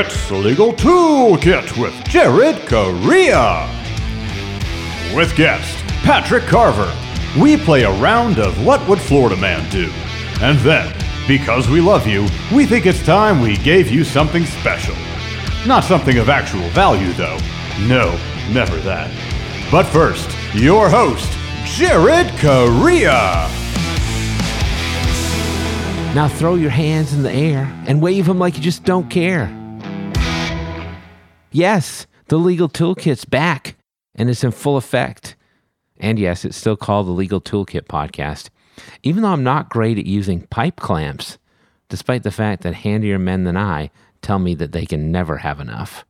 It's Legal Toolkit with Jared Correia. With guest Patrick Carver, we play a round of What Would Florida Man Do? And then, because we love you, we think it's time we gave you something special. Not something of actual value, though. No, never that. But first, your host, Jared Correia. Now throw your hands in the air and wave them like you just don't care. Yes, the Legal Toolkit's back and it's in full effect. And yes, it's still called the Legal Toolkit Podcast, even though I'm not great at using pipe clamps, despite the fact that handier men than I tell me that they can never have enough.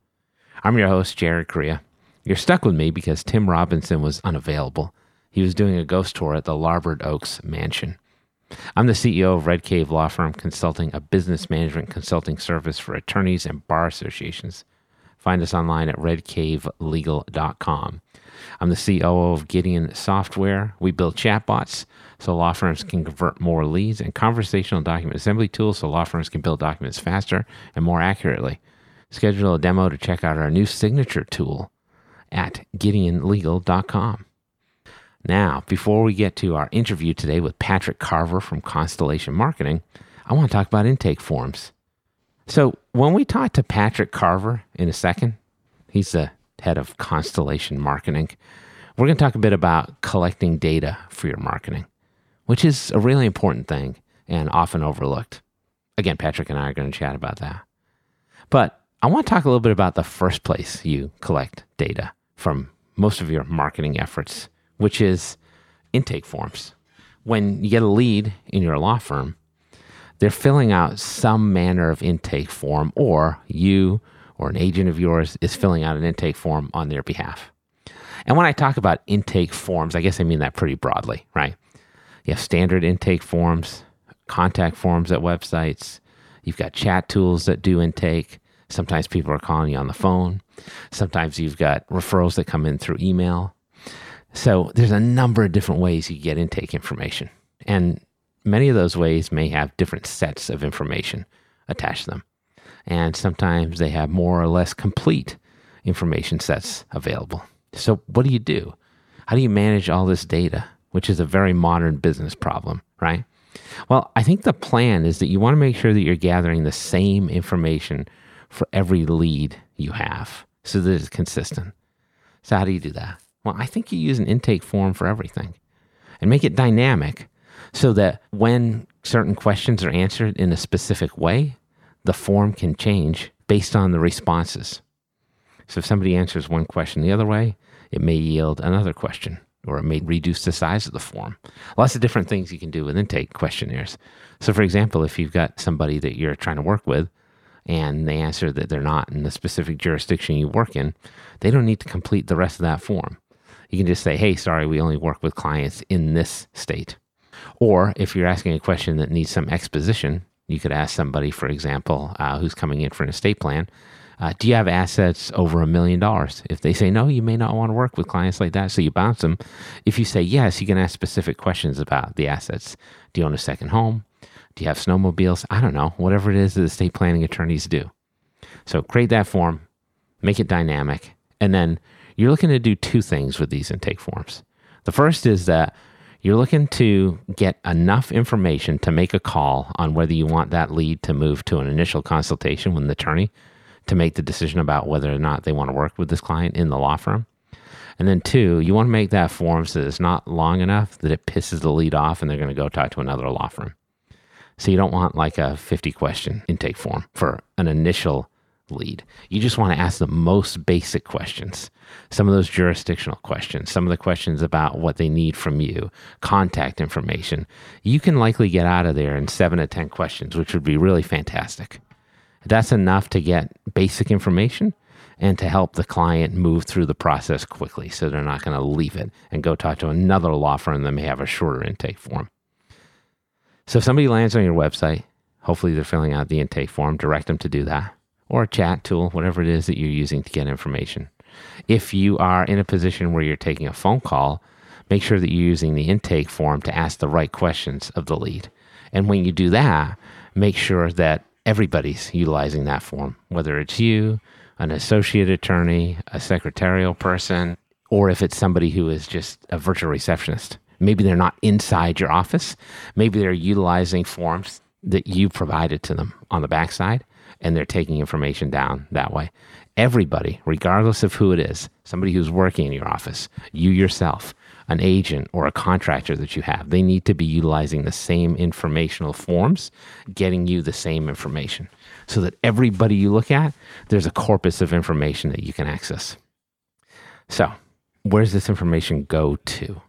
I'm your host, Jared Correia. You're stuck with me because Tim Robinson was unavailable. He was doing a ghost tour at the Larboard Oaks mansion. I'm the CEO of Red Cave Law Firm Consulting, a business management consulting service for attorneys and bar associations. Find us online at redcavelegal.com. I'm the COO of Gideon Software. We build chatbots so law firms can convert more leads and conversational document assembly tools so law firms can build documents faster and more accurately. Schedule a demo to check out our new signature tool at gideonlegal.com. Now, before we get to our interview today with Patrick Carver from Constellation Marketing, I want to talk about intake forms. So, when we talk to Patrick Carver in a second, he's the head of Constellation Marketing, we're going to talk a bit about collecting data for your marketing, which is a really important thing and often overlooked. Again, Patrick and I are going to chat about that. But I want to talk a little bit about the first place you collect data from most of your marketing efforts which is intake forms. When you get a lead in your law firm, they're filling out some manner of intake form, or you or an agent of yours is filling out an intake form on their behalf. And when I talk about intake forms, I guess I mean that pretty broadly, right? You have standard intake forms, contact forms at websites, you've got chat tools that do intake. Sometimes people are calling you on the phone. Sometimes you've got referrals that come in through email. So there's a number of different ways you get intake information. And many of those ways may have different sets of information attached to them. And sometimes they have more or less complete information sets available. So what do you do? How do you manage all this data, which is a very modern business problem, right? Well, I think the plan is that you want to make sure that you're gathering the same information for every lead you have so that it's consistent. So, how do you do that? Well, I think you use an intake form for everything and make it dynamic so that when certain questions are answered in a specific way, the form can change based on the responses. So if somebody answers one question the other way, it may yield another question or it may reduce the size of the form. Lots of different things you can do with intake questionnaires. So, for example, if you've got somebody that you're trying to work with and they answer that they're not in the specific jurisdiction you work in, they don't need to complete the rest of that form you can just say, hey, sorry, we only work with clients in this state. Or if you're asking a question that needs some exposition, you could ask somebody, for example, uh, who's coming in for an estate plan, uh, do you have assets over a million dollars? If they say no, you may not want to work with clients like that. So you bounce them. If you say yes, you can ask specific questions about the assets. Do you own a second home? Do you have snowmobiles? I don't know. Whatever it is that estate planning attorneys do. So create that form, make it dynamic, and then you're looking to do two things with these intake forms. The first is that you're looking to get enough information to make a call on whether you want that lead to move to an initial consultation with an attorney to make the decision about whether or not they want to work with this client in the law firm. And then, two, you want to make that form so that it's not long enough that it pisses the lead off and they're going to go talk to another law firm. So, you don't want like a 50 question intake form for an initial lead. You just want to ask the most basic questions. Some of those jurisdictional questions, some of the questions about what they need from you, contact information. You can likely get out of there in seven to 10 questions, which would be really fantastic. That's enough to get basic information and to help the client move through the process quickly so they're not going to leave it and go talk to another law firm that may have a shorter intake form. So if somebody lands on your website, hopefully they're filling out the intake form, direct them to do that or a chat tool, whatever it is that you're using to get information. If you are in a position where you're taking a phone call, make sure that you're using the intake form to ask the right questions of the lead. And when you do that, make sure that everybody's utilizing that form, whether it's you, an associate attorney, a secretarial person, or if it's somebody who is just a virtual receptionist. Maybe they're not inside your office. Maybe they're utilizing forms that you provided to them on the backside and they're taking information down that way. Everybody, regardless of who it is, somebody who's working in your office, you yourself, an agent or a contractor that you have, they need to be utilizing the same informational forms, getting you the same information so that everybody you look at, there's a corpus of information that you can access. So, where does this information go to?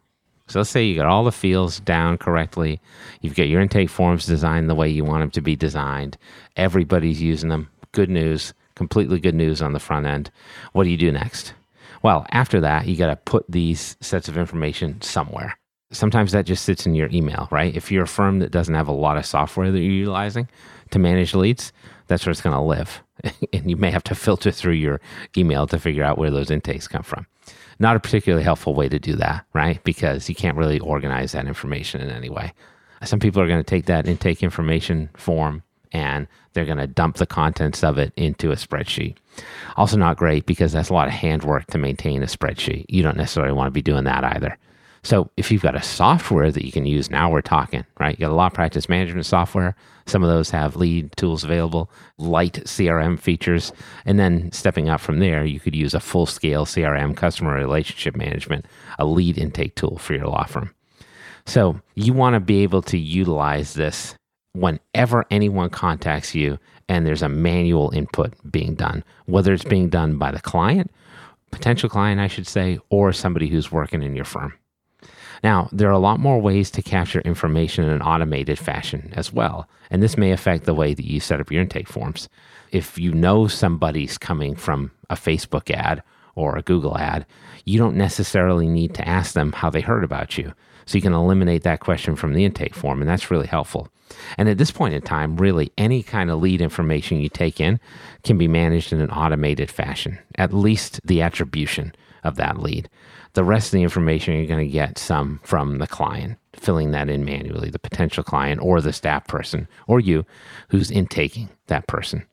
So let's say you got all the fields down correctly. You've got your intake forms designed the way you want them to be designed. Everybody's using them. Good news, completely good news on the front end. What do you do next? Well, after that, you got to put these sets of information somewhere. Sometimes that just sits in your email, right? If you're a firm that doesn't have a lot of software that you're utilizing to manage leads, that's where it's going to live. and you may have to filter through your email to figure out where those intakes come from. Not a particularly helpful way to do that, right? Because you can't really organize that information in any way. Some people are going to take that intake information form and they're going to dump the contents of it into a spreadsheet. Also, not great because that's a lot of handwork to maintain a spreadsheet. You don't necessarily want to be doing that either. So, if you've got a software that you can use, now we're talking, right? You got a law practice management software. Some of those have lead tools available, light CRM features. And then stepping up from there, you could use a full scale CRM, customer relationship management, a lead intake tool for your law firm. So, you want to be able to utilize this whenever anyone contacts you and there's a manual input being done, whether it's being done by the client, potential client, I should say, or somebody who's working in your firm. Now, there are a lot more ways to capture information in an automated fashion as well, and this may affect the way that you set up your intake forms. If you know somebody's coming from a Facebook ad or a Google ad, you don't necessarily need to ask them how they heard about you. So you can eliminate that question from the intake form, and that's really helpful. And at this point in time, really any kind of lead information you take in can be managed in an automated fashion, at least the attribution of that lead. The rest of the information you're going to get some from the client, filling that in manually, the potential client or the staff person or you who's intaking that person.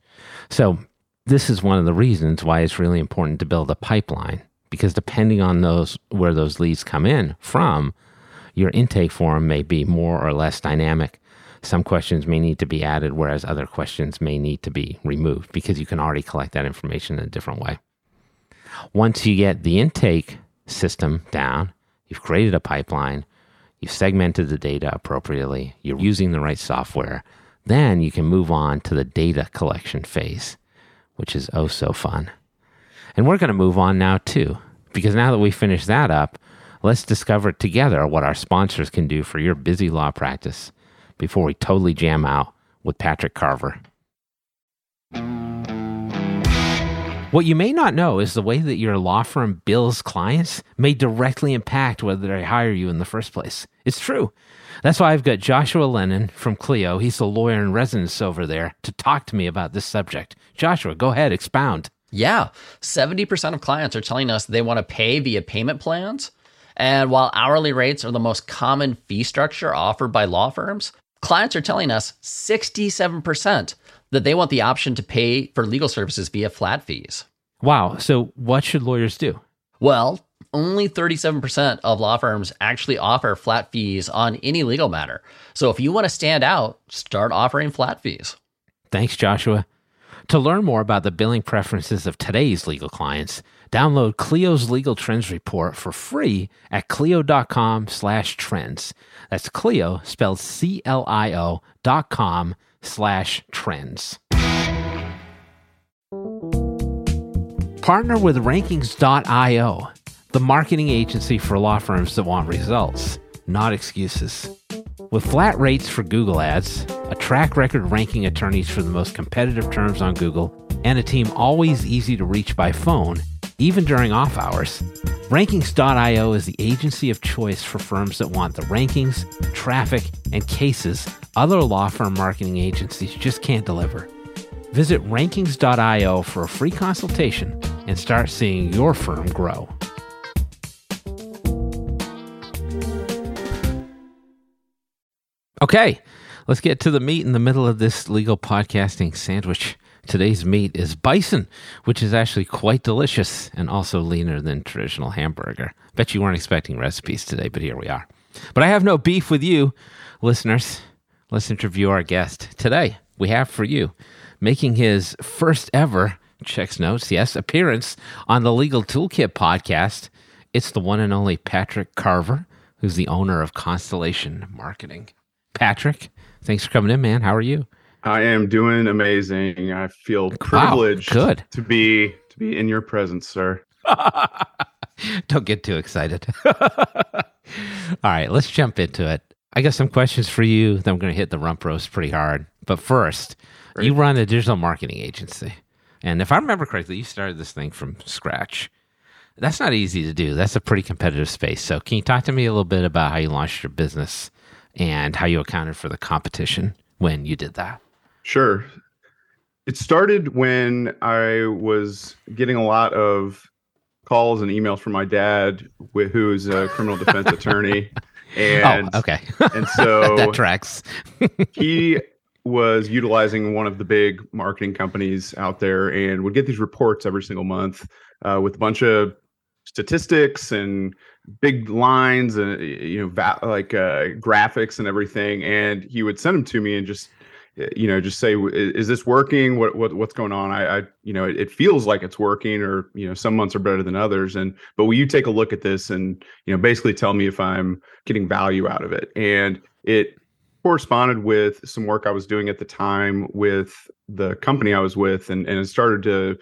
So, this is one of the reasons why it's really important to build a pipeline because depending on those where those leads come in from, your intake form may be more or less dynamic. Some questions may need to be added, whereas other questions may need to be removed because you can already collect that information in a different way. Once you get the intake system down, you've created a pipeline, you've segmented the data appropriately, you're using the right software, then you can move on to the data collection phase, which is oh so fun. And we're going to move on now too, because now that we finish that up, let's discover together what our sponsors can do for your busy law practice before we totally jam out with Patrick Carver. What you may not know is the way that your law firm bills clients may directly impact whether they hire you in the first place. It's true. That's why I've got Joshua Lennon from Clio. He's the lawyer in residence over there to talk to me about this subject. Joshua, go ahead, expound. Yeah, 70% of clients are telling us they want to pay via payment plans. And while hourly rates are the most common fee structure offered by law firms, clients are telling us 67% that they want the option to pay for legal services via flat fees. Wow. So, what should lawyers do? Well, only 37% of law firms actually offer flat fees on any legal matter. So, if you want to stand out, start offering flat fees. Thanks, Joshua. To learn more about the billing preferences of today's legal clients, download Clio's Legal Trends Report for free at clio.com slash trends. That's Clio, spelled C-L-I-O dot com slash trends. Partner with Rankings.io, the marketing agency for law firms that want results, not excuses. With flat rates for Google ads, a track record ranking attorneys for the most competitive terms on Google, and a team always easy to reach by phone, even during off hours, Rankings.io is the agency of choice for firms that want the rankings, traffic, and cases other law firm marketing agencies just can't deliver. Visit Rankings.io for a free consultation and start seeing your firm grow. Okay, let's get to the meat in the middle of this legal podcasting sandwich. Today's meat is bison, which is actually quite delicious and also leaner than traditional hamburger. Bet you weren't expecting recipes today, but here we are. But I have no beef with you, listeners. Let's interview our guest. Today, we have for you making his first ever checks notes, yes, appearance on the Legal Toolkit podcast. It's the one and only Patrick Carver, who's the owner of Constellation Marketing. Patrick, thanks for coming in, man. How are you? I am doing amazing. I feel privileged wow, good. to be to be in your presence, sir. Don't get too excited. All right, let's jump into it. I got some questions for you. Then I'm going to hit the rump roast pretty hard. But first, Great. you run a digital marketing agency. And if I remember correctly, you started this thing from scratch. That's not easy to do. That's a pretty competitive space. So, can you talk to me a little bit about how you launched your business and how you accounted for the competition when you did that? Sure. It started when I was getting a lot of calls and emails from my dad, who's a criminal defense attorney. Oh, and oh, okay. and so that tracks. he was utilizing one of the big marketing companies out there and would get these reports every single month uh, with a bunch of statistics and big lines and you know va- like uh, graphics and everything and he would send them to me and just you know just say is this working? What, what what's going on? I, I you know it, it, feels like it's working or you know some months are better than others and but will you take a look at this and you know basically tell me if i'm getting value out of it? And it corresponded with some work i was doing at the time with the company i was with and and it started to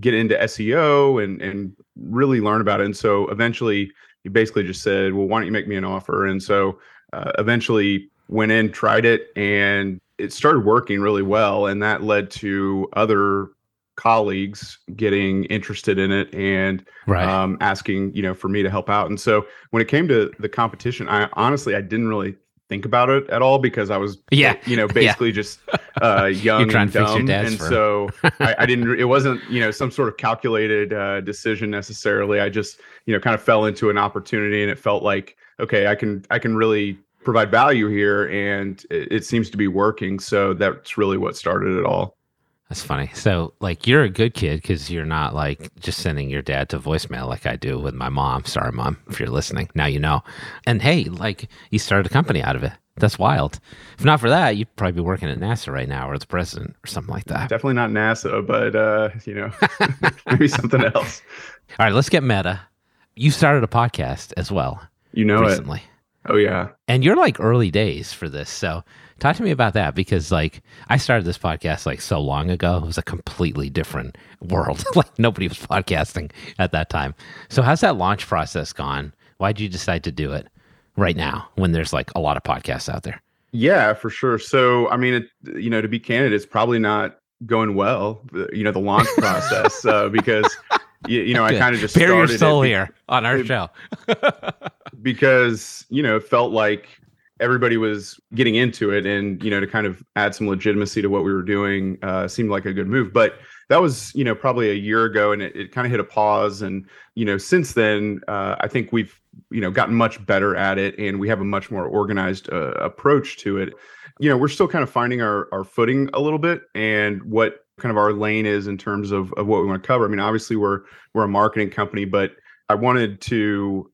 get into seo and and really learn about it and so eventually he basically just said well why don't you make me an offer? And so uh, eventually went in tried it and it started working really well, and that led to other colleagues getting interested in it and right. um, asking you know for me to help out. And so when it came to the competition, I honestly I didn't really think about it at all because I was yeah you know basically yeah. just uh, young and dumb, and so I, I, didn't. It wasn't you know some sort of calculated uh, decision necessarily. I just you know kind of fell into an opportunity, and it felt like okay, I can I can really provide value here and it, it seems to be working so that's really what started it all that's funny. So, like, you're a good kid because you're not like just sending your dad to voicemail like I do with my mom. Sorry, mom, if you're listening. Now you know. And hey, like, you started a company out of it. That's wild. If not for that, you'd probably be working at NASA right now or the president or something like that. Definitely not NASA, but, uh, you know, maybe something else. All right, let's get meta. You started a podcast as well. You know recently. it. Oh yeah. And you're like early days for this. So talk to me about that because like I started this podcast like so long ago. It was a completely different world. like nobody was podcasting at that time. So how's that launch process gone? Why'd you decide to do it right now when there's like a lot of podcasts out there? Yeah, for sure. So I mean, it, you know, to be candid, it's probably not going well. You know, the launch process uh, because you, you know, I kind of just bare your soul here on our it, show because you know it felt like everybody was getting into it, and you know to kind of add some legitimacy to what we were doing uh, seemed like a good move. But that was you know probably a year ago, and it, it kind of hit a pause. And you know since then, uh, I think we've you know gotten much better at it, and we have a much more organized uh, approach to it. You know, we're still kind of finding our our footing a little bit, and what kind of our lane is in terms of, of what we want to cover. I mean, obviously we're we're a marketing company, but I wanted to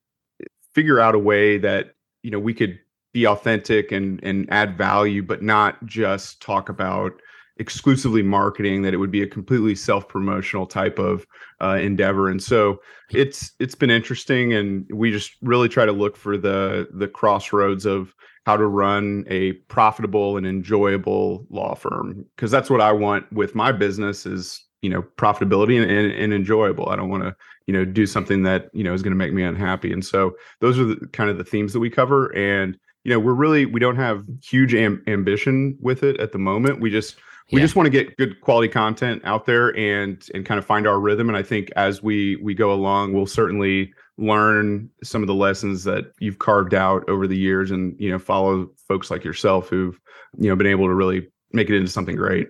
figure out a way that you know we could be authentic and and add value, but not just talk about exclusively marketing. That it would be a completely self promotional type of uh, endeavor. And so it's it's been interesting, and we just really try to look for the the crossroads of how to run a profitable and enjoyable law firm because that's what I want with my business is you know profitability and, and, and enjoyable. I don't want to you know do something that you know is going to make me unhappy. And so those are the kind of the themes that we cover. And you know we're really we don't have huge am- ambition with it at the moment. We just we yeah. just want to get good quality content out there and and kind of find our rhythm. And I think as we we go along, we'll certainly learn some of the lessons that you've carved out over the years and you know follow folks like yourself who've you know been able to really make it into something great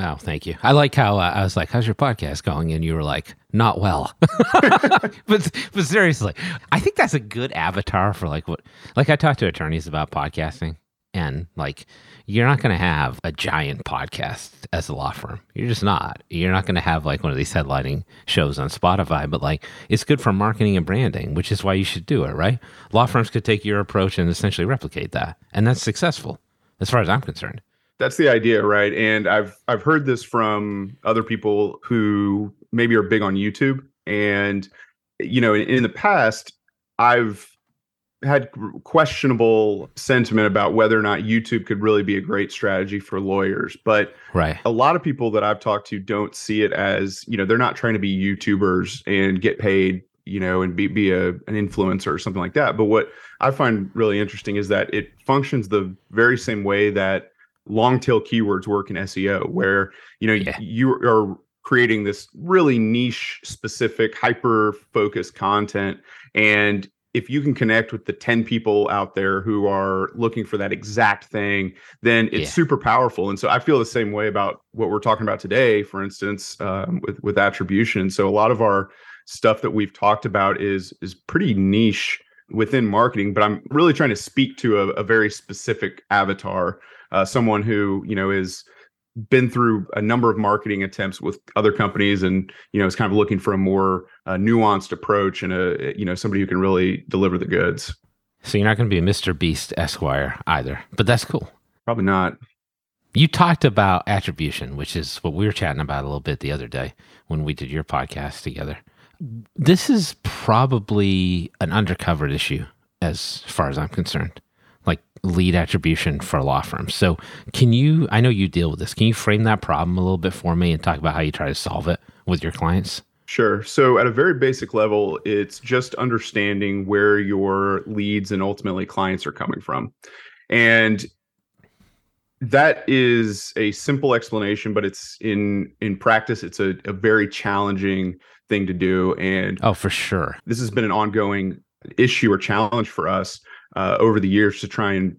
Oh, thank you. I like how uh, I was like, "How's your podcast going?" And you were like, "Not well." but but seriously, I think that's a good avatar for like what. Like I talk to attorneys about podcasting, And like, you're not going to have a giant podcast as a law firm. You're just not. You're not going to have like one of these headlining shows on Spotify, but like, it's good for marketing and branding, which is why you should do it, right? Law firms could take your approach and essentially replicate that. And that's successful as far as I'm concerned. That's the idea, right? And I've I've heard this from other people who maybe are big on YouTube and you know, in, in the past I've had questionable sentiment about whether or not YouTube could really be a great strategy for lawyers. But right. a lot of people that I've talked to don't see it as, you know, they're not trying to be YouTubers and get paid, you know, and be, be a, an influencer or something like that. But what I find really interesting is that it functions the very same way that long tail keywords work in SEO, where, you know, yeah. you are creating this really niche specific hyper focused content and if you can connect with the 10 people out there who are looking for that exact thing, then it's yeah. super powerful. And so I feel the same way about what we're talking about today, for instance, um, with, with attribution. So a lot of our stuff that we've talked about is, is pretty niche within marketing, but I'm really trying to speak to a, a very specific avatar, uh, someone who, you know, is been through a number of marketing attempts with other companies and you know is kind of looking for a more uh, nuanced approach and a you know somebody who can really deliver the goods. So you're not going to be a mr beast esquire either but that's cool. Probably not. You talked about attribution which is what we were chatting about a little bit the other day when we did your podcast together. This is probably an undercovered issue as far as i'm concerned like lead attribution for law firms. So, can you, I know you deal with this, can you frame that problem a little bit for me and talk about how you try to solve it with your clients? Sure. So, at a very basic level, it's just understanding where your leads and ultimately clients are coming from. And that is a simple explanation, but it's in in practice, it's a, a very challenging thing to do. And oh, for sure, this has been an ongoing issue or challenge for us uh, over the years to try and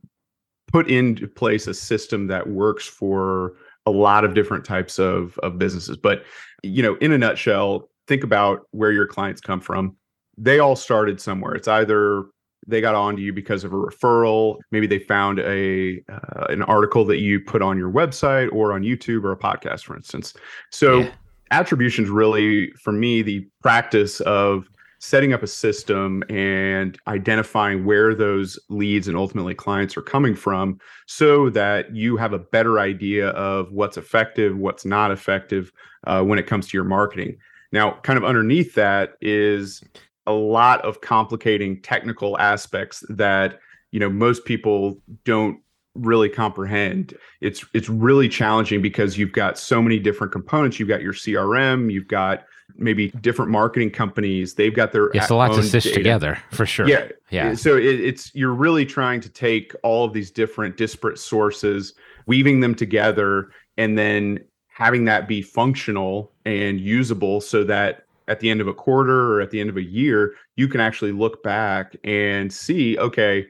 put into place a system that works for a lot of different types of, of businesses. But, you know, in a nutshell, think about where your clients come from. They all started somewhere. It's either they got onto you because of a referral, maybe they found a uh, an article that you put on your website or on YouTube or a podcast, for instance. So, yeah. attribution is really, for me, the practice of setting up a system and identifying where those leads and ultimately clients are coming from so that you have a better idea of what's effective, what's not effective uh, when it comes to your marketing. Now, kind of underneath that is a lot of complicating technical aspects that you know most people don't really comprehend. It's it's really challenging because you've got so many different components. You've got your CRM, you've got maybe different marketing companies. They've got their it's a lot to stitch together for sure. Yeah, yeah. So it, it's you're really trying to take all of these different disparate sources, weaving them together, and then having that be functional and usable, so that at the end of a quarter or at the end of a year, you can actually look back and see, okay,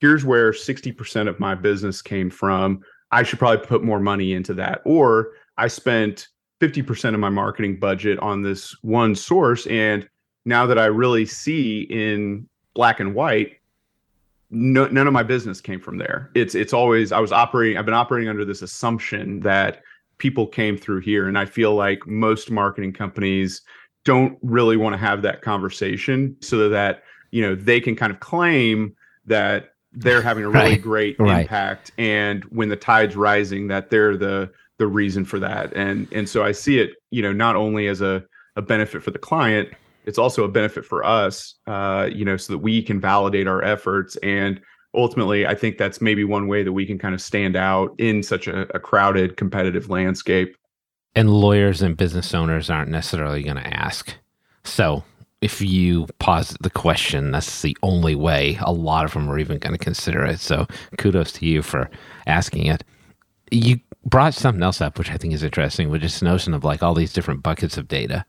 here's where 60% of my business came from. I should probably put more money into that. Or I spent 50% of my marketing budget on this one source. And now that I really see in black and white, no, none of my business came from there. It's it's always I was operating. I've been operating under this assumption that people came through here, and I feel like most marketing companies don't really want to have that conversation, so that you know they can kind of claim that they're having a really right. great right. impact, and when the tide's rising, that they're the the reason for that. And and so I see it, you know, not only as a a benefit for the client, it's also a benefit for us, uh, you know, so that we can validate our efforts. And ultimately, I think that's maybe one way that we can kind of stand out in such a, a crowded, competitive landscape. And lawyers and business owners aren't necessarily going to ask. So if you pause the question, that's the only way a lot of them are even going to consider it. So kudos to you for asking it. You brought something else up, which I think is interesting, which is this notion of like all these different buckets of data.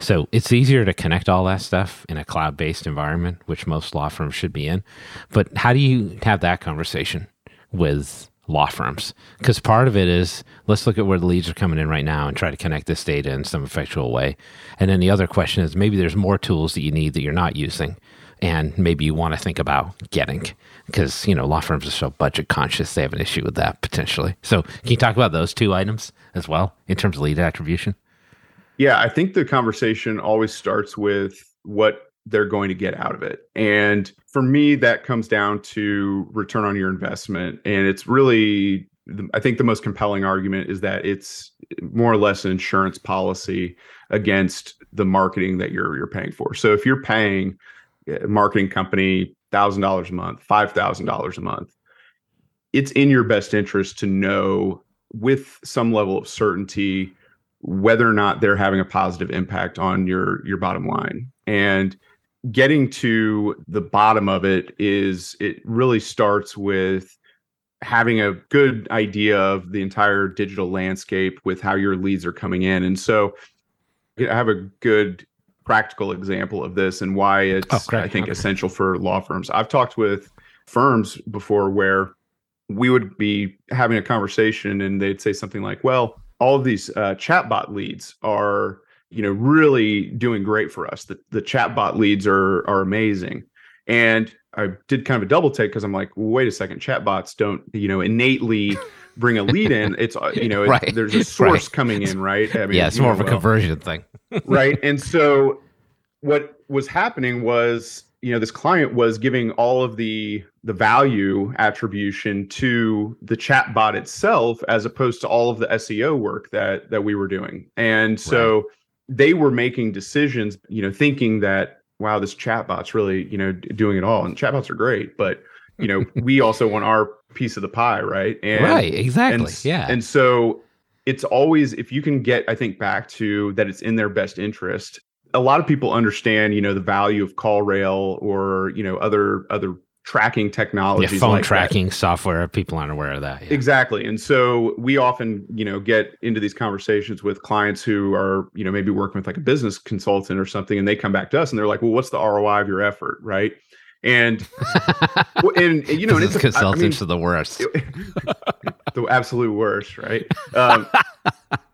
So it's easier to connect all that stuff in a cloud based environment, which most law firms should be in. But how do you have that conversation with law firms? Because part of it is let's look at where the leads are coming in right now and try to connect this data in some effectual way. And then the other question is maybe there's more tools that you need that you're not using and maybe you want to think about getting because you know law firms are so budget conscious they have an issue with that potentially. So can you talk about those two items as well in terms of lead attribution? Yeah i think the conversation always starts with what they're going to get out of it. And for me that comes down to return on your investment. And it's really I think the most compelling argument is that it's more or less an insurance policy against the marketing that you're you're paying for. So if you're paying marketing company thousand dollars a month, five thousand dollars a month, it's in your best interest to know with some level of certainty whether or not they're having a positive impact on your your bottom line. And getting to the bottom of it is it really starts with having a good idea of the entire digital landscape with how your leads are coming in. And so I have a good practical example of this and why it's oh, I think okay. essential for law firms. I've talked with firms before where we would be having a conversation and they'd say something like, "Well, all of these uh, chatbot leads are, you know, really doing great for us. The the chatbot leads are are amazing." And I did kind of a double take because I'm like, well, wait a second, chatbots don't, you know, innately bring a lead in. It's, uh, you know, right. there's a source right. coming in, right? I mean, yeah, it's more of a well, conversion thing. right. And so what was happening was, you know, this client was giving all of the the value attribution to the chatbot itself as opposed to all of the SEO work that that we were doing. And so right. they were making decisions, you know, thinking that wow, this chatbot's really, you know, doing it all. And chatbots are great, but you know, we also want our piece of the pie, right? And, right, exactly. And, yeah. And so it's always if you can get, I think, back to that it's in their best interest. A lot of people understand, you know, the value of CallRail or you know other other tracking technologies yeah, phone like tracking that. software people aren't aware of that yeah. exactly and so we often you know get into these conversations with clients who are you know maybe working with like a business consultant or something and they come back to us and they're like well what's the roi of your effort right and and you know it's consultants I mean, are the worst the absolute worst right um,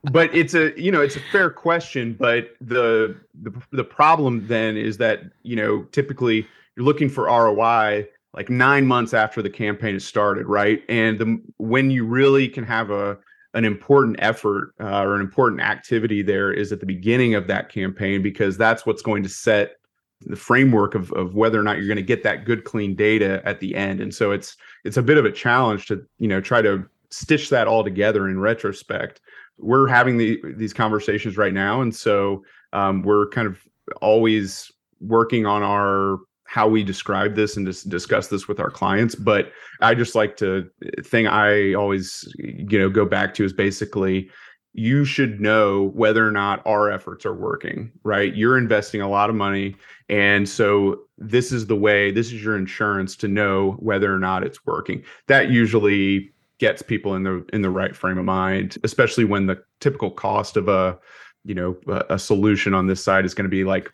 but it's a you know it's a fair question but the, the the problem then is that you know typically you're looking for roi like nine months after the campaign has started, right? And the, when you really can have a an important effort uh, or an important activity there is at the beginning of that campaign because that's what's going to set the framework of, of whether or not you're going to get that good clean data at the end. And so it's it's a bit of a challenge to you know try to stitch that all together in retrospect. We're having the, these conversations right now and so um, we're kind of always working on our how we describe this and just discuss this with our clients. But i just like to thing i always you know go back to is basically you should know whether or not our efforts are working right you're investing a lot of money and so this is the way this is your insurance to know whether or not it's working that usually gets people in the in the right frame of mind especially when the typical cost of a you know a, a solution on this side is going to be like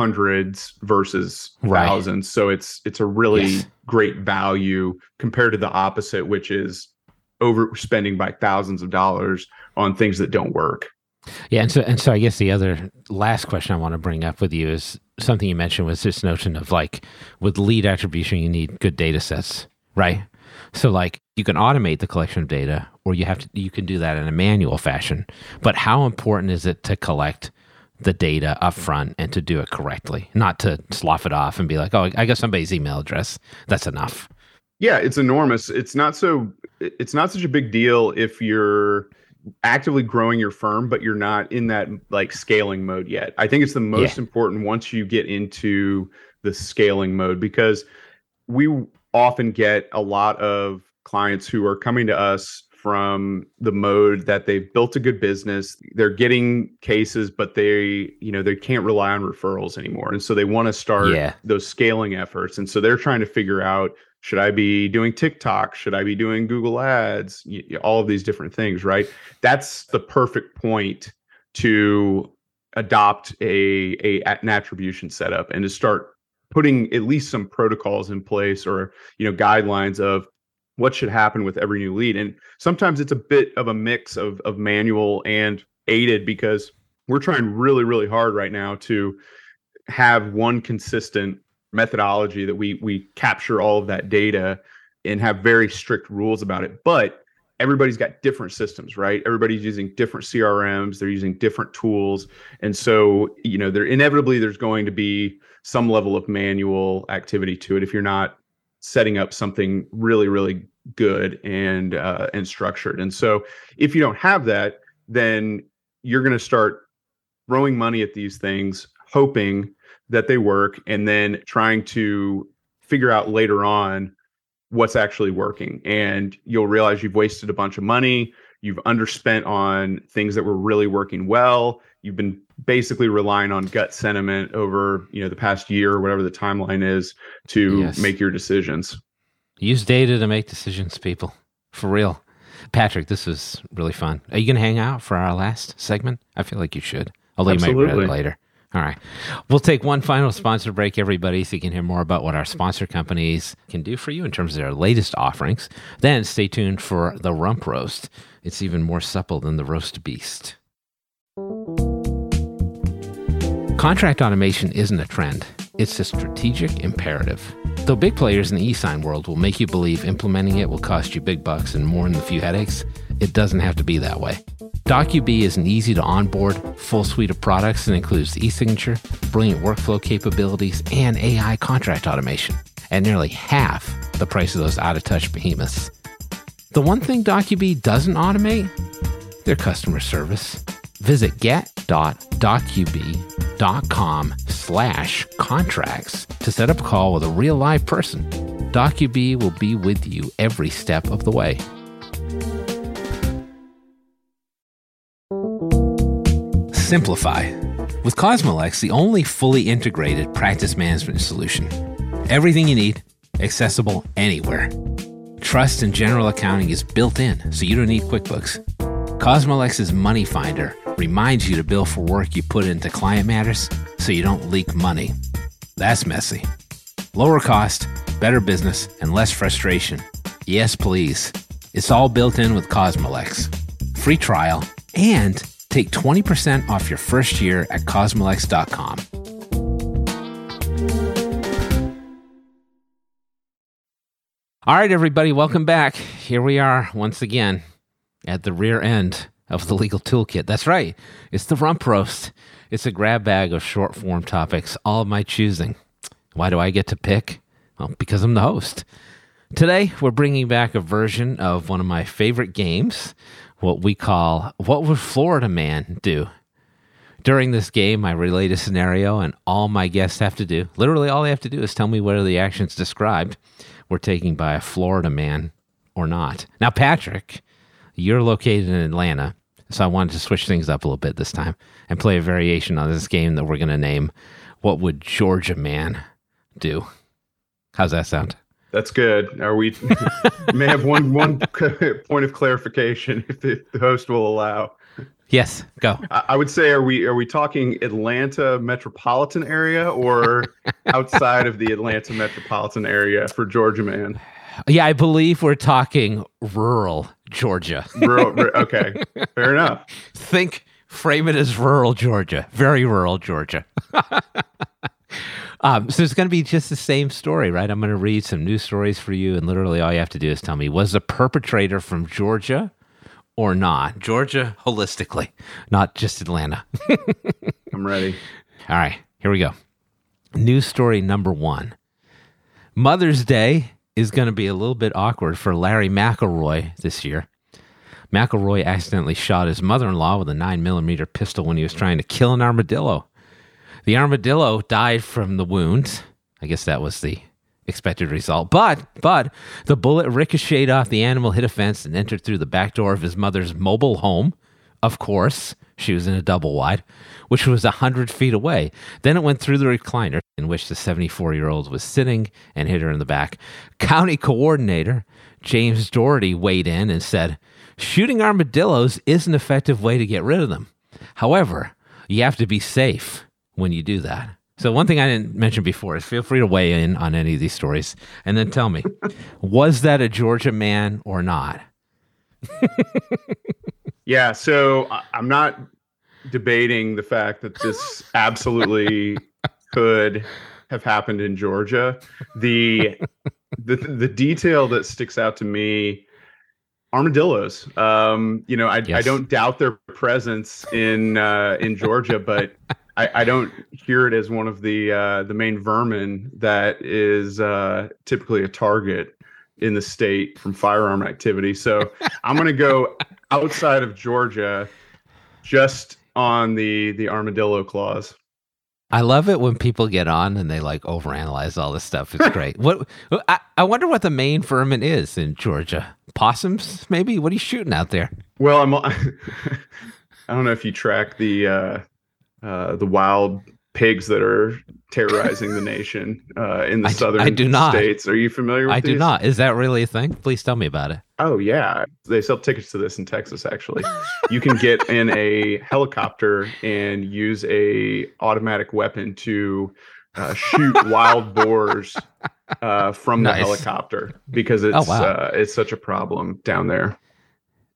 hundreds versus right. thousands. So it's it's a really yes. great value compared to the opposite, which is overspending by thousands of dollars on things that don't work. Yeah, and so and so I guess the other last question I want to bring up with you is something you mentioned was this notion of like with lead attribution you need good data sets, right? So like you can automate the collection of data or you have to you can do that in a manual fashion. But how important is it to collect the data up front and to do it correctly, not to slough it off and be like, oh, I got somebody's email address. That's enough. Yeah, it's enormous. It's not so it's not such a big deal if you're actively growing your firm but you're not in that like scaling mode yet. I think it's the most yeah. important once you get into the scaling mode because we often get a lot of clients who are coming to us from the mode that they've built a good business they're getting cases but they you know they can't rely on referrals anymore and so they want to start yeah. those scaling efforts and so they're trying to figure out should i be doing tiktok? Should i be doing google ads? All of these different things right? That's the perfect point to adopt a, a an attribution setup and to start putting at least some protocols in place or you know guidelines of what should happen with every new lead. And sometimes it's a bit of a mix of of manual and aided because we're trying really really hard right now to have one consistent methodology that we we capture all of that data and have very strict rules about it. But everybody's got different systems, right? Everybody's using different CRMs, they're using different tools. And so, you know, there inevitably there's going to be some level of manual activity to it if you're not setting up something really really good and uh, and structured. And so, if you don't have that, then you're going to start throwing money at these things, hoping that they work, and then trying to figure out later on what's actually working. And you'll realize you've wasted a bunch of money. You've underspent on things that were really working well. You've been basically relying on gut sentiment over, you know, the past year or whatever the timeline is to Yes. make your decisions. Use data to make decisions, people. For real. Patrick, this was really fun. Are you going to hang out for our last segment? I feel like you should. Although you might read Absolutely. it later. All right. We'll take one final sponsor break, everybody, so you can hear more about what our sponsor companies can do for you in terms of their latest offerings. Then stay tuned for the rump roast. It's even more supple than the roast beast. Contract automation isn't a trend, it's a strategic imperative. Though big players in the e-sign world will make you believe implementing it will cost you big bucks and more than a few headaches, it doesn't have to be that way. Docubee is an easy to onboard, full suite of products that includes e-signature, brilliant workflow capabilities, and AI contract automation, at nearly half the price of those out-of-touch behemoths. The one thing Docubee doesn't automate their customer service. Visit get.docubee.com slash contracts to set up a call with a real live person. Docubee will be with you every step of the way. Simplify. With Cosmolex, the only fully integrated practice management solution. Everything you need, accessible anywhere. Trust and general accounting is built in, so you don't need QuickBooks. Cosmolex's Money Finder reminds you to bill for work you put into client matters so you don't leak money. That's messy. Lower cost, better business, and less frustration. Yes, please. It's all built in with Cosmolex. Free trial and take 20% off your first year at cosmolex.com. All right, everybody, welcome back. Here we are once again at the rear end of the legal toolkit. That's right, it's the rump roast. It's a grab bag of short form topics, all of my choosing. Why do I get to pick? Well, because I'm the host. Today, we're bringing back a version of one of my favorite games, what we call What Would Florida Man Do? During this game, I relate a scenario, and all my guests have to do, literally all they have to do, is tell me whether the actions described were taken by a Florida man or not. Now, Patrick, you're located in Atlanta, so I wanted to switch things up a little bit this time and play a variation on this game that we're going to name What Would Georgia Man Do? How's that sound? That's good. Are we may have one one point of clarification if the, the host will allow. Yes, go. I, I would say are we are we talking Atlanta metropolitan area or outside of the Atlanta metropolitan area for Georgia man? Yeah, I believe we're talking rural Georgia. Rural, okay, fair enough. Think, frame it as rural Georgia, very rural Georgia. Um, so it's going to be just the same story, right? I'm going to read some news stories for you, and literally all you have to do is tell me was the perpetrator from Georgia or not? Georgia holistically, not just Atlanta. I'm ready. All right, here we go. News story number one Mother's Day is going to be a little bit awkward for Larry McElroy this year. McElroy accidentally shot his mother in law with a 9mm pistol when he was trying to kill an armadillo. The armadillo died from the wounds. I guess that was the expected result. But but the bullet ricocheted off the animal, hit a fence, and entered through the back door of his mother's mobile home. Of course, she was in a double wide, which was a hundred feet away. Then it went through the recliner in which the 74 year old was sitting and hit her in the back. County coordinator James Doherty weighed in and said, Shooting armadillos is an effective way to get rid of them. However, you have to be safe when you do that. So, one thing I didn't mention before is feel free to weigh in on any of these stories and then tell me, was that a Georgia man or not? Yeah, so I'm not debating the fact that this absolutely could have happened in Georgia. The the the detail that sticks out to me armadillos. Um, you know, I, Yes. I don't doubt their presence in uh, in Georgia, but I, I don't hear it as one of the uh, the main vermin that is uh, typically a target in the state from firearm activity. So I'm going to go outside of Georgia, just on the the armadillo clause. I love it when people get on and they like overanalyze all this stuff. It's great. what I, I wonder what the main vermin is in Georgia. Possums, maybe? What are you shooting out there? Well, I'm. I don't know if you track the uh, uh, the wild pigs that are terrorizing the nation uh, in the I d- southern I do not. states. Are you familiar with I do not. Is that really a thing? Please tell me about it. Oh yeah, they sell tickets to this in Texas. Actually, you can get in a helicopter and use a automatic weapon to uh, shoot wild boars uh, from the helicopter because it's Oh, wow. uh, it's such a problem down there.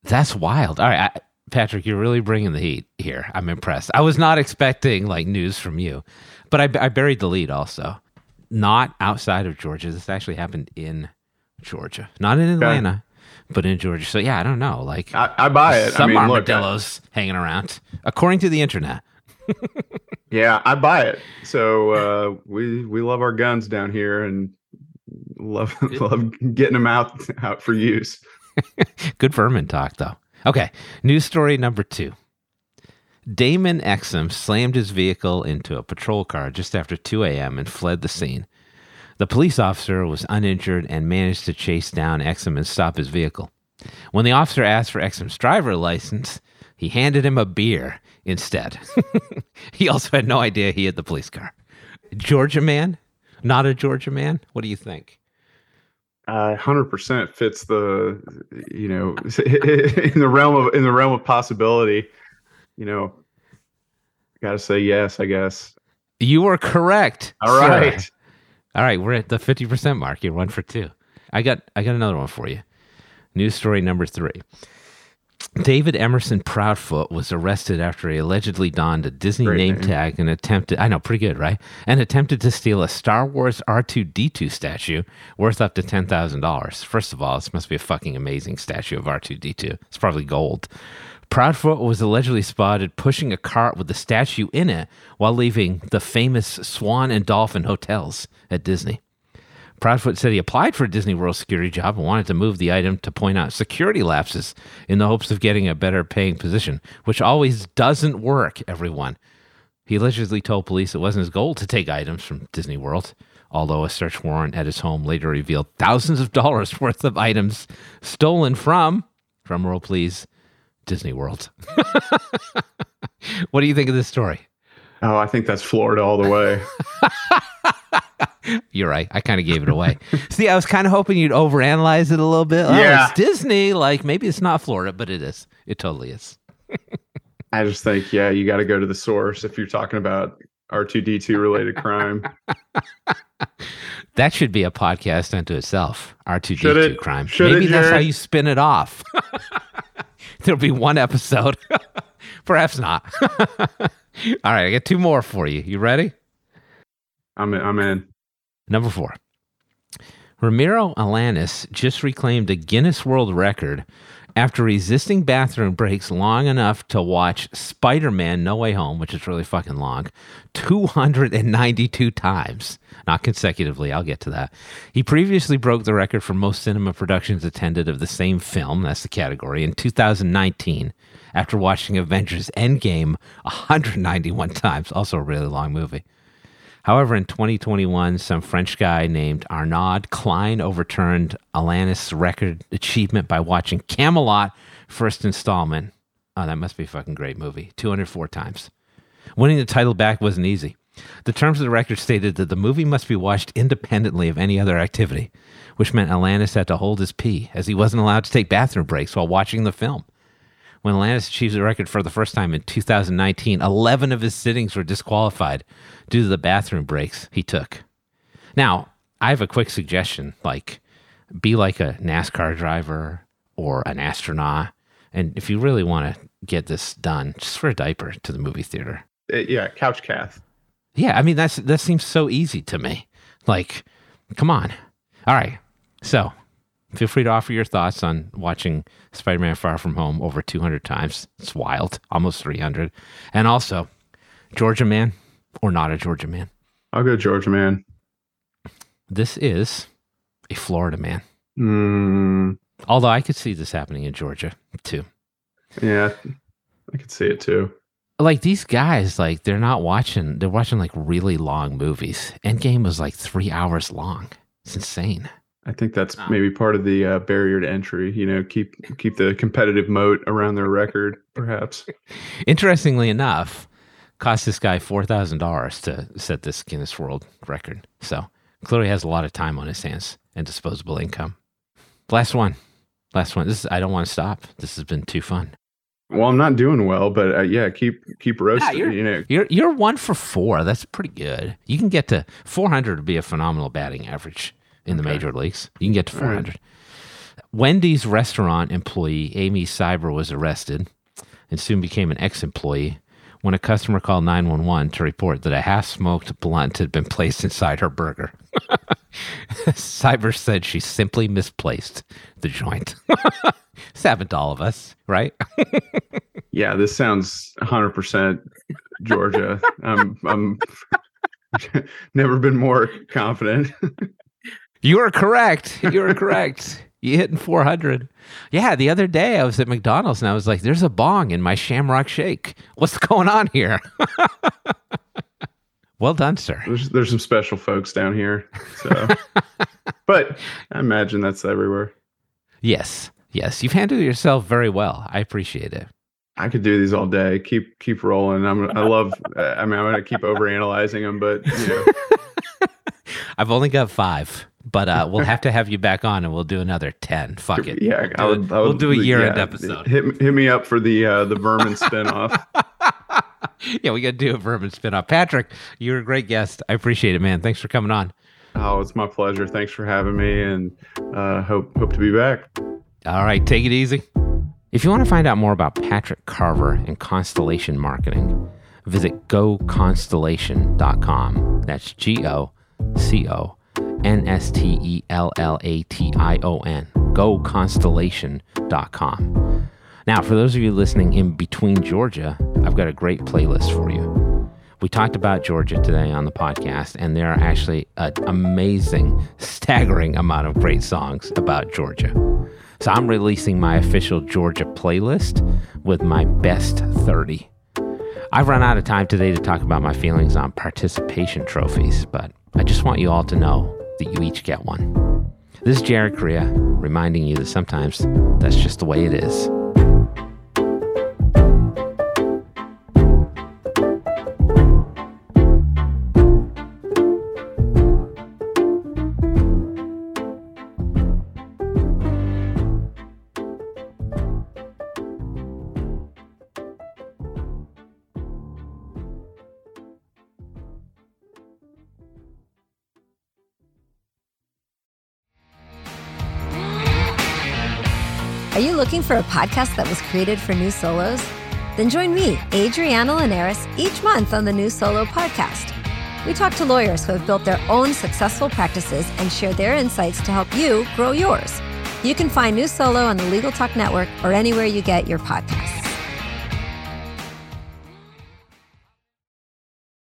That's wild. All right, I, Patrick, you're really bringing the heat here. I'm impressed. I was not expecting like news from you, but I, I buried the lead also. Not outside of Georgia. This actually happened in Georgia, not in Atlanta, but in Georgia. So yeah, I don't know. Like I, I buy it. some I mean, look, I- armadillos hanging around, according to the internet. Yeah, I buy it. So uh, we we love our guns down here and love love getting them out out for use. Good vermin talk, though. Okay, news story number two. Damon Exum slammed his vehicle into a patrol car just after 2 a.m. and fled the scene. The police officer was uninjured and managed to chase down Exum and stop his vehicle. When the officer asked for Exum's driver license, he handed him a beer instead. he also had no idea he had the police car. Georgia man? Not a Georgia man? What do you think? Uh, Hundred percent fits the you know in the realm of in the realm of possibility. You know, got to say yes, I guess. You are correct. All right, sir. all right. we're at the 50% mark. You're one for two. I got I got another one for you. News story number three. David Emerson Proudfoot was arrested after he allegedly donned a Disney Great name name. tag and attempted I know, pretty good, right? And attempted to steal a Star Wars R2D2 statue worth up to ten thousand dollars. First of all, this must be a fucking amazing statue of R2D2. It's probably gold. Proudfoot was allegedly spotted pushing a cart with the statue in it while leaving the famous Swan and Dolphin hotels at Disney. Proudfoot said he applied for a Disney World security job and wanted to move the item to point out security lapses in the hopes of getting a better paying position, which always doesn't work, everyone. He allegedly told police it wasn't his goal to take items from Disney World, although a search warrant at his home later revealed thousands of dollars worth of items stolen from, drum roll please, Disney World. what do you think of this story? Oh, I think that's Florida all the way. You're right. I kind of gave it away. See, I was kind of hoping you'd overanalyze it a little bit. Oh, Yeah. it's Disney. Like maybe it's not Florida, but it is. It totally is. I just think, yeah, you got to go to the source if you're talking about R2D2 related crime. That should be a podcast unto itself. R2D2 Should it? crime. Should maybe it, that's how you spin it off. There'll be one episode. Perhaps not. All right, I got two more for you. You ready? I'm in, I'm in. Number four. Ramiro Alanis just reclaimed a Guinness World Record after resisting bathroom breaks long enough to watch Spider Man No Way Home, which is really fucking long, 292 times. Not consecutively, I'll get to that. He previously broke the record for most cinema productions attended of the same film, that's the category, in 2019 after watching Avengers Endgame 191 times, also a really long movie. However, in 2021, some French guy named Arnaud Klein overturned Alanis' record achievement by watching Kaamelott first installment. Oh, that must be a fucking great movie. 204 times. Winning the title back wasn't easy. The terms of the record stated that the movie must be watched independently of any other activity, which meant Alanis had to hold his pee as he wasn't allowed to take bathroom breaks while watching the film. When Alanis achieved the record for the first time in 2019, 11 of his sittings were disqualified due to the bathroom breaks he took. Now, I have a quick suggestion like, be like a NASCAR driver or an astronaut. And if you really want to get this done, just wear a diaper to the movie theater. Uh, yeah, couch cath. Yeah, I mean that's that seems so easy to me. Like, come on. All right. So, feel free to offer your thoughts on watching Spider-Man Far From Home over 200 times. It's wild, almost 300. And also, Georgia man or not a Georgia man. I'll go Georgia man. This is a Florida man. Mm, Although I could see this happening in Georgia too. yeah, I could see it too. Like these guys, like they're not watching. They're watching like really long movies. Endgame was like three hours long. It's insane. I think that's Oh. maybe part of the uh, barrier to entry. You know, keep keep the competitive moat around their record, perhaps. Interestingly enough, cost this guy four thousand dollars to set this Guinness World Record. So clearly has a lot of time on his hands and disposable income. Last one, last one. This is, I don't want to stop. This has been too fun. Well, I'm not doing well, but uh, yeah, keep keep roasting. you're- you know, You're you're one for four. That's pretty good. You can get to four hundred. Would be a phenomenal batting average in the major leagues. You can get to All right. four hundred. Wendy's restaurant employee Amy Cyber was arrested and soon became an ex-employee when a customer called 911 to report that a half-smoked blunt had been placed inside her burger. Cyber said she simply misplaced the joint. it's happened to all of us, right? yeah, this sounds 100 percent Georgia. I'm I'm never been more confident. You are correct. You are correct. You hitting 400. Yeah, the other day I was at McDonald's and I was like, there's a bong in my Shamrock Shake. What's going on here? well done, sir. There's there's some special folks down here, so. but I imagine that's everywhere. Yes, yes. You've handled yourself very well. I appreciate it. I could do these all day. Keep keep rolling. I'm I love. uh, I mean, I'm gonna keep overanalyzing them, but you know, I've only got five, but uh, we'll have to have you back on and we'll do another 10. Fuck it. yeah, I We'll would, do, I we'll do a year end yeah, episode. Hit hit me up for the uh, the vermin spinoff. yeah, we got to do a vermin spin-off. Patrick, you're a great guest. I appreciate it, man. Thanks for coming on. Oh, it's my pleasure. Thanks for having me, and uh, hope hope to be back. All right, take it easy. If you want to find out more about Patrick Carver and constellation marketing, visit goconstellation.com. That's G O C O N S T E L L A T I O N. Goconstellation.com. Now, for those of you listening in between Georgia, I've got a great playlist for you. We talked about Georgia today on the podcast, and there are actually an amazing, staggering amount of great songs about Georgia. So I'm releasing my official Georgia playlist with my best 30. I've run out of time today to talk about my feelings on participation trophies, but I just want you all to know that you each get one. This is Jared Correia reminding you that sometimes that's just the way it is. For a podcast that was created for new solos? Then join me, Adriana Linares, each month on the New Solo Podcast. We talk to lawyers who have built their own successful practices and share their insights to help you grow yours. You can find New Solo on the Legal Talk Network or anywhere you get your podcasts.